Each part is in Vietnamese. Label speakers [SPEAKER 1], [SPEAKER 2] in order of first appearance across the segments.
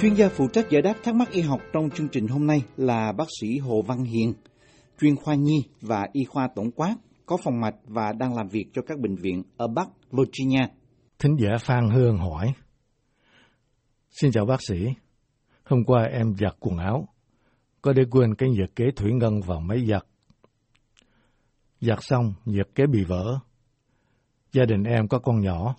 [SPEAKER 1] Chuyên gia phụ trách giải đáp thắc mắc y học trong chương trình hôm nay là bác sĩ Hồ Văn Hiền, chuyên khoa nhi và y khoa tổng quát, có phòng mạch và đang làm việc cho các bệnh viện ở Bắc Virginia.
[SPEAKER 2] Thính giả Phan Hương hỏi. Xin chào bác sĩ. Hôm qua em giặt quần áo, có để quên cái nhiệt kế thủy ngân vào máy giặt. Giặt xong, nhiệt kế bị vỡ. Gia đình em có con nhỏ,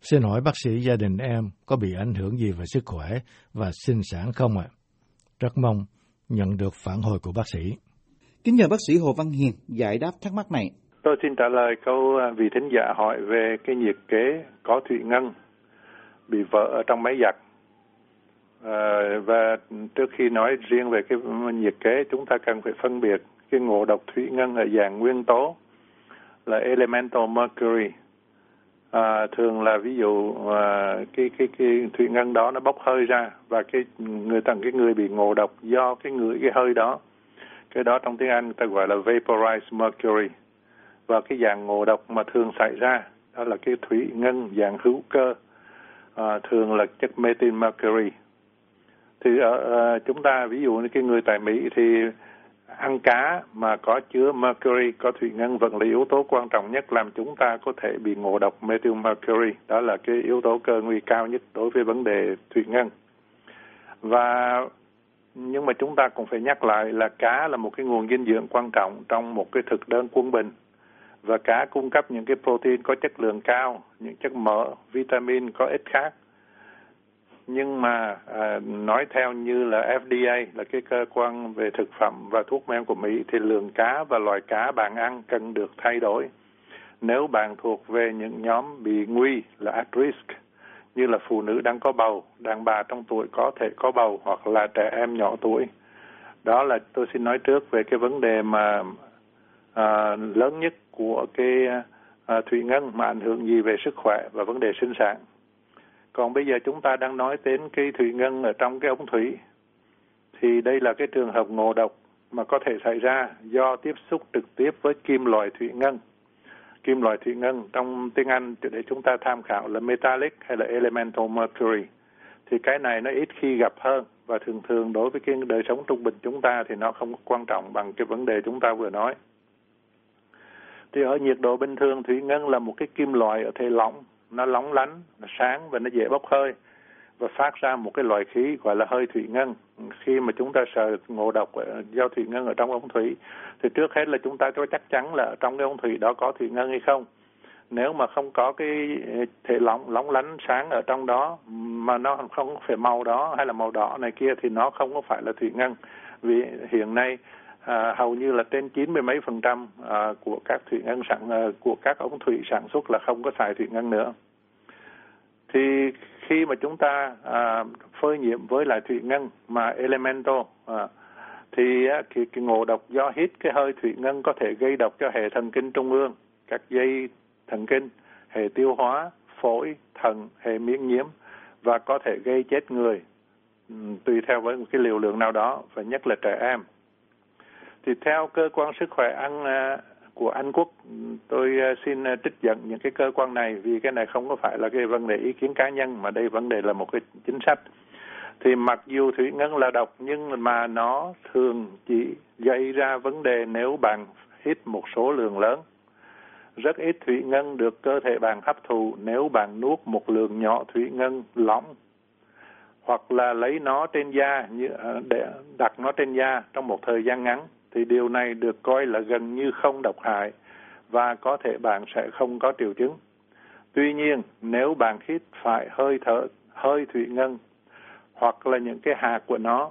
[SPEAKER 2] Xin hỏi bác sĩ gia đình em có bị ảnh hưởng gì về sức khỏe và sinh sản không ạ? Rất mong nhận được phản hồi của bác sĩ.
[SPEAKER 1] Kính nhờ bác sĩ Hồ Văn Hiền giải đáp thắc mắc này.
[SPEAKER 3] Tôi xin trả lời câu à, vị thính giả hỏi về cái nhiệt kế có thủy ngân bị vỡ ở trong máy giặt. À, và trước khi nói riêng về cái nhiệt kế, chúng ta cần phải phân biệt cái ngộ độc thủy ngân ở dạng nguyên tố là elemental mercury à, thường là ví dụ à, cái cái cái thủy ngân đó nó bốc hơi ra và cái người tầng cái người bị ngộ độc do cái người cái hơi đó. Cái đó trong tiếng Anh người ta gọi là vaporized mercury. Và cái dạng ngộ độc mà thường xảy ra đó là cái thủy ngân dạng hữu cơ. À, thường là chất methyl mercury. Thì ở à, chúng ta ví dụ như cái người tại Mỹ thì ăn cá mà có chứa mercury, có thủy ngân vẫn là yếu tố quan trọng nhất làm chúng ta có thể bị ngộ độc methyl mercury. Đó là cái yếu tố cơ nguy cao nhất đối với vấn đề thủy ngân. Và nhưng mà chúng ta cũng phải nhắc lại là cá là một cái nguồn dinh dưỡng quan trọng trong một cái thực đơn quân bình và cá cung cấp những cái protein có chất lượng cao, những chất mỡ, vitamin có ích khác nhưng mà à, nói theo như là FDA là cái cơ quan về thực phẩm và thuốc men của Mỹ thì lượng cá và loài cá bạn ăn cần được thay đổi. Nếu bạn thuộc về những nhóm bị nguy là at risk như là phụ nữ đang có bầu, đàn bà trong tuổi có thể có bầu hoặc là trẻ em nhỏ tuổi. Đó là tôi xin nói trước về cái vấn đề mà à, lớn nhất của cái à, thủy ngân mà ảnh hưởng gì về sức khỏe và vấn đề sinh sản. Còn bây giờ chúng ta đang nói đến cái thủy ngân ở trong cái ống thủy. Thì đây là cái trường hợp ngộ độc mà có thể xảy ra do tiếp xúc trực tiếp với kim loại thủy ngân. Kim loại thủy ngân trong tiếng Anh để chúng ta tham khảo là metallic hay là elemental mercury. Thì cái này nó ít khi gặp hơn và thường thường đối với cái đời sống trung bình chúng ta thì nó không quan trọng bằng cái vấn đề chúng ta vừa nói. Thì ở nhiệt độ bình thường, thủy ngân là một cái kim loại ở thể lỏng nó lóng lánh, nó sáng và nó dễ bốc hơi và phát ra một cái loại khí gọi là hơi thủy ngân. Khi mà chúng ta sợ ngộ độc do thủy ngân ở trong ống thủy thì trước hết là chúng ta có chắc chắn là trong cái ống thủy đó có thủy ngân hay không. Nếu mà không có cái ờ, thể lỏng lóng lánh sáng ở trong đó mà nó không phải màu đó hay là màu đỏ này kia thì nó không có phải là thủy ngân. Vì hiện nay à, hầu như là trên chín mươi mấy phần trăm à, của các thủy ngân sản à, của các ống thủy sản xuất là không có xài thủy ngân nữa. Thì khi mà chúng ta à, phơi nhiễm với lại thủy ngân mà elemental à, thì á, cái, cái ngộ độc do hít cái hơi thủy ngân có thể gây độc cho hệ thần kinh trung ương các dây thần kinh hệ tiêu hóa phổi thận hệ miễn nhiễm và có thể gây chết người. Ừ, tùy theo với một cái liều lượng nào đó và nhất là trẻ em thì theo cơ quan sức khỏe ăn à, của Anh Quốc, tôi à, xin à, trích dẫn những cái cơ quan này vì cái này không có phải là cái vấn đề ý kiến cá nhân mà đây vấn đề là một cái chính sách. Thì mặc dù thủy ngân là độc nhưng mà nó thường chỉ gây ra vấn đề nếu bạn hít một số lượng lớn. Rất ít thủy ngân được cơ thể bạn hấp thụ nếu bạn nuốt một lượng nhỏ thủy ngân lỏng hoặc là lấy nó trên da như để đặt nó trên da trong một thời gian ngắn thì điều này được coi là gần như không độc hại và có thể bạn sẽ không có triệu chứng. Tuy nhiên, nếu bạn hít phải hơi thở, hơi thủy ngân hoặc là những cái hạt của nó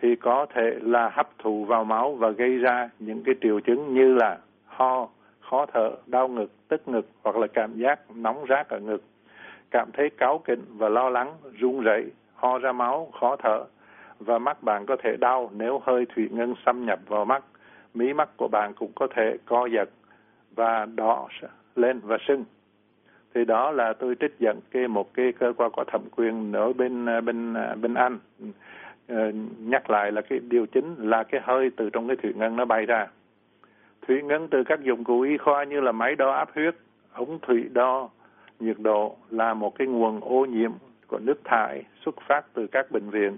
[SPEAKER 3] thì có thể là hấp thụ vào máu và gây ra những cái triệu chứng như là ho, khó thở, đau ngực, tức ngực hoặc là cảm giác nóng rát ở ngực, cảm thấy cáu kỉnh và lo lắng, run rẩy, ho ra máu, khó thở và mắt bạn có thể đau nếu hơi thủy ngân xâm nhập vào mắt. Mí mắt của bạn cũng có thể co giật và đỏ lên và sưng. Thì đó là tôi trích dẫn cái một cái cơ quan có thẩm quyền ở bên bên bên Anh ờ, nhắc lại là cái điều chính là cái hơi từ trong cái thủy ngân nó bay ra. Thủy ngân từ các dụng cụ y khoa như là máy đo áp huyết, ống thủy đo nhiệt độ là một cái nguồn ô nhiễm của nước thải xuất phát từ các bệnh viện.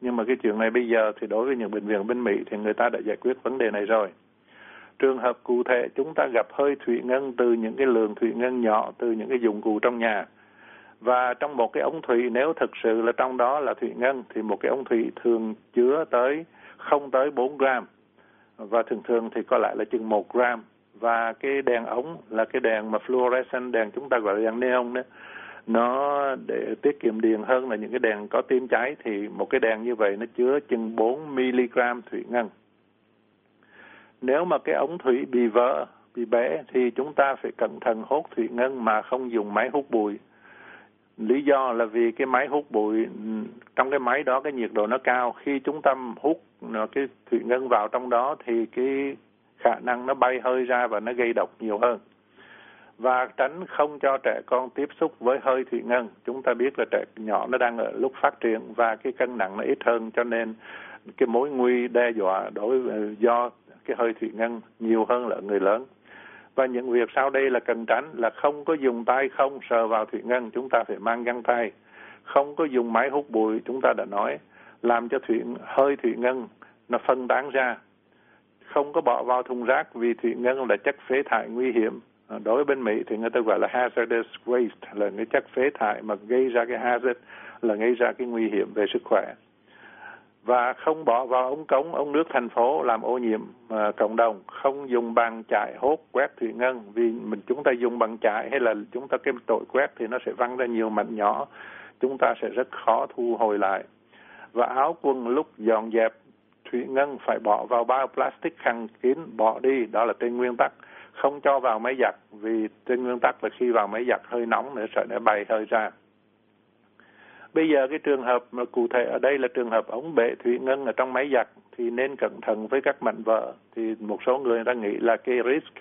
[SPEAKER 3] Nhưng mà cái chuyện này bây giờ thì đối với những bệnh viện bên Mỹ thì người ta đã giải quyết vấn đề này rồi. Trường hợp cụ thể, chúng ta gặp hơi thủy ngân từ những cái lượng thủy ngân nhỏ, từ những cái dụng cụ trong nhà. Và trong một cái ống thủy, nếu thực sự là trong đó là thủy ngân, thì một cái ống thủy thường chứa tới không tới 4 gram và thường thường thì có lại là chừng 1 gram và cái đèn ống là cái đèn mà fluorescent đèn chúng ta gọi là đèn neon đó nó để tiết kiệm điện hơn là những cái đèn có tim cháy thì một cái đèn như vậy nó chứa chừng 4 mg thủy ngân. Nếu mà cái ống thủy bị vỡ, bị bể thì chúng ta phải cẩn thận hút thủy ngân mà không dùng máy hút bụi. Lý do là vì cái máy hút bụi trong cái máy đó cái nhiệt độ nó cao, khi chúng ta hút cái thủy ngân vào trong đó thì cái khả năng nó bay hơi ra và nó gây độc nhiều hơn và tránh không cho trẻ con tiếp xúc với hơi thủy ngân. Chúng ta biết là trẻ nhỏ nó đang ở lúc phát triển và cái cân nặng nó ít hơn cho nên cái mối nguy đe dọa đối với, do cái hơi thủy ngân nhiều hơn là người lớn. Và những việc sau đây là cần tránh là không có dùng tay không sờ vào thủy ngân, chúng ta phải mang găng tay. Không có dùng máy hút bụi, chúng ta đã nói, làm cho thủy hơi thủy ngân nó phân tán ra. Không có bỏ vào thùng rác vì thủy ngân là chất phế thải nguy hiểm Ờ, đối với bên Mỹ thì người ta gọi là hazardous waste là cái chất phế thải mà gây ra cái hazard là gây ra cái nguy hiểm về sức khỏe. Và không bỏ vào ống cống ống nước thành phố làm ô nhiễm à, cộng đồng không dùng bằng chải hốt quét thủy ngân. Vì mình chúng ta dùng bằng chải hay là chúng ta cái tội quét thì nó sẽ văng ra nhiều mảnh nhỏ chúng ta sẽ rất khó thu hồi lại. Và áo quần lúc dọn dẹp thủy ngân phải bỏ vào bao plastic khăn kín bỏ đi. Đó là tên nguyên tắc không cho vào máy giặt vì trên nguyên tắc là khi vào máy giặt hơi nóng nữa sợ nó bay hơi ra. Bây giờ cái trường hợp mà cụ thể ở đây là trường hợp ống bể thủy ngân ở trong máy giặt thì nên cẩn thận với các mảnh vỡ. Thì một số người ta nghĩ là cái risk,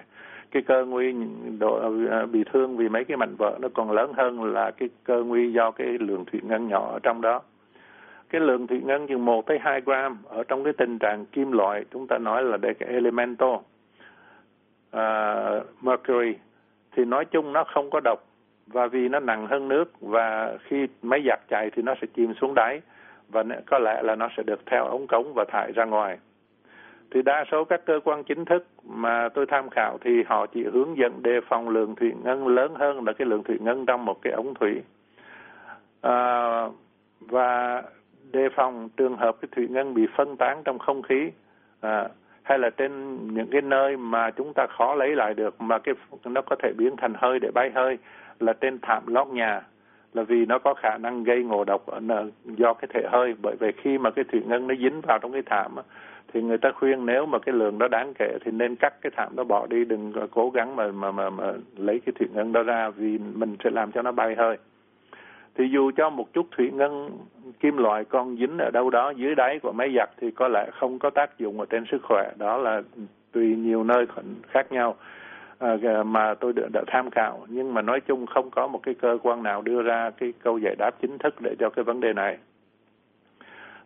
[SPEAKER 3] cái cơ nguy độ, à, bị thương vì mấy cái mảnh vỡ nó còn lớn hơn là cái cơ nguy do cái lượng thủy ngân nhỏ ở trong đó. Cái lượng thủy ngân chừng 1 tới 2 gram ở trong cái tình trạng kim loại chúng ta nói là đây cái elemental uh, mercury thì nói chung nó không có độc và vì nó nặng hơn nước và khi máy giặt chạy thì nó sẽ chìm xuống đáy và có lẽ là nó sẽ được theo ống cống và thải ra ngoài. Thì đa số các cơ quan chính thức mà tôi tham khảo thì họ chỉ hướng dẫn đề phòng lượng thủy ngân lớn hơn là cái lượng thủy ngân trong một cái ống thủy. À, và đề phòng trường hợp cái thủy ngân bị phân tán trong không khí. À, hay là trên những cái nơi mà chúng ta khó lấy lại được mà cái nó có thể biến thành hơi để bay hơi là trên thảm lót nhà là vì nó có khả năng gây ngộ độc ở do cái thể hơi. Bởi vì khi mà cái thủy ngân nó dính vào trong cái thảm thì người ta khuyên nếu mà cái lượng đó đáng kể thì nên cắt cái thảm đó bỏ đi đừng cố gắng mà mà mà, mà lấy cái thủy ngân đó ra vì mình sẽ làm cho nó bay hơi. Thì dù cho một chút thủy ngân kim loại con dính ở đâu đó dưới đáy của máy giặt thì có lẽ không có tác dụng ở trên sức khỏe. Đó là tùy nhiều nơi khác nhau. À, mà tôi đã, đã tham khảo. Nhưng mà nói chung không có một cái cơ quan nào đưa ra cái câu giải đáp chính thức để cho cái vấn đề này.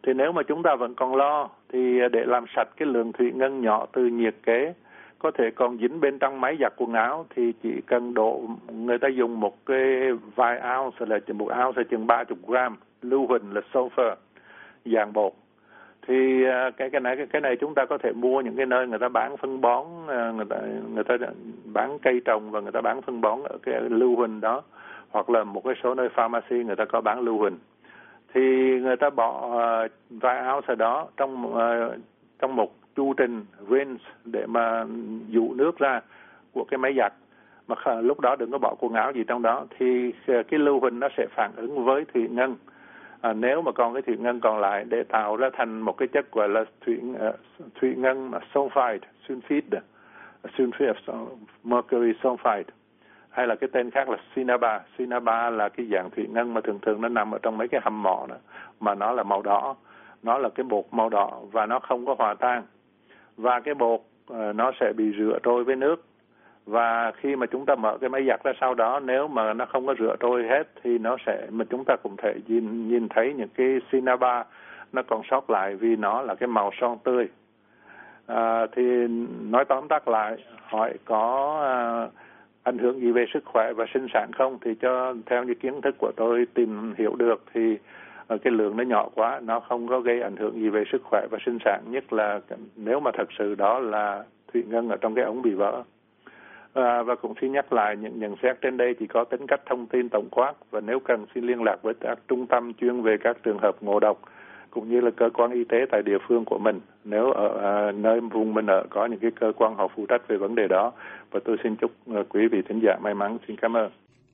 [SPEAKER 3] Thì nếu mà chúng ta vẫn còn lo thì để làm sạch cái lượng thủy ngân nhỏ từ nhiệt kế có thể còn dính bên trong máy giặt quần áo thì chỉ cần độ người ta dùng một cái vài ounce là chừng một ounce là chừng ba chục gram lưu huỳnh là sulfur dạng bột. Thì à, cái cái này cái, cái này chúng ta có thể mua những cái nơi người ta bán phân bón à, người ta người ta bán cây trồng và người ta bán phân bón ở cái lưu huỳnh đó hoặc là một cái số nơi pharmacy người ta có bán lưu huỳnh. Thì người ta bỏ à, uh, vài ounce đó trong uh, trong một chu trình rinse để mà dụ nước ra của cái máy giặt. Mà lúc đó đừng có bỏ quần áo gì trong đó thì ờ, cái lưu huỳnh nó sẽ phản ứng với thủy ngân. À, nếu mà còn cái thủy ngân còn lại để tạo ra thành một cái chất gọi là thủy uh, ờ, thủy ngân mà sulfide sulfide sulfide mercury sulfide hay là cái tên khác là cinnabar cinnabar là cái dạng thủy ngân mà thường thường nó nằm ở trong mấy cái hầm mỏ đó mà nó là màu đỏ. Nó là cái bột màu đỏ và nó không có hòa tan và cái bột ờ, nó sẽ bị rửa trôi với nước. Và khi mà chúng ta mở cái máy giặt ra sau đó nếu mà nó không có rửa trôi hết thì nó sẽ mà chúng ta cũng thể nhìn nhìn thấy những cái cinnabar nó còn sót lại vì nó là cái màu son tươi. À, thì nói tóm tắt lại hỏi có à, ảnh hưởng gì về sức khỏe và sinh sản không? Thì cho theo những kiến thức của tôi tìm hiểu được thì Ờ, cái lượng nó nhỏ quá nó không có gây ảnh hưởng gì về sức khỏe và sinh sản nhất là nếu mà thật sự đó là thủy ngân ở trong cái ống bị vỡ. À, và cũng xin nhắc lại những nhận xét trên đây chỉ có tính cách thông tin tổng quát và nếu cần xin liên lạc với các trung tâm chuyên về các trường hợp ngộ độc cũng như là cơ quan y tế tại địa phương của mình. Nếu ở à, nơi vùng mình ở có những cái cơ quan họ phụ trách về vấn đề đó. Và tôi xin chúc quý vị thính giả may mắn. Xin cảm ơn.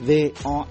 [SPEAKER 1] voanews.com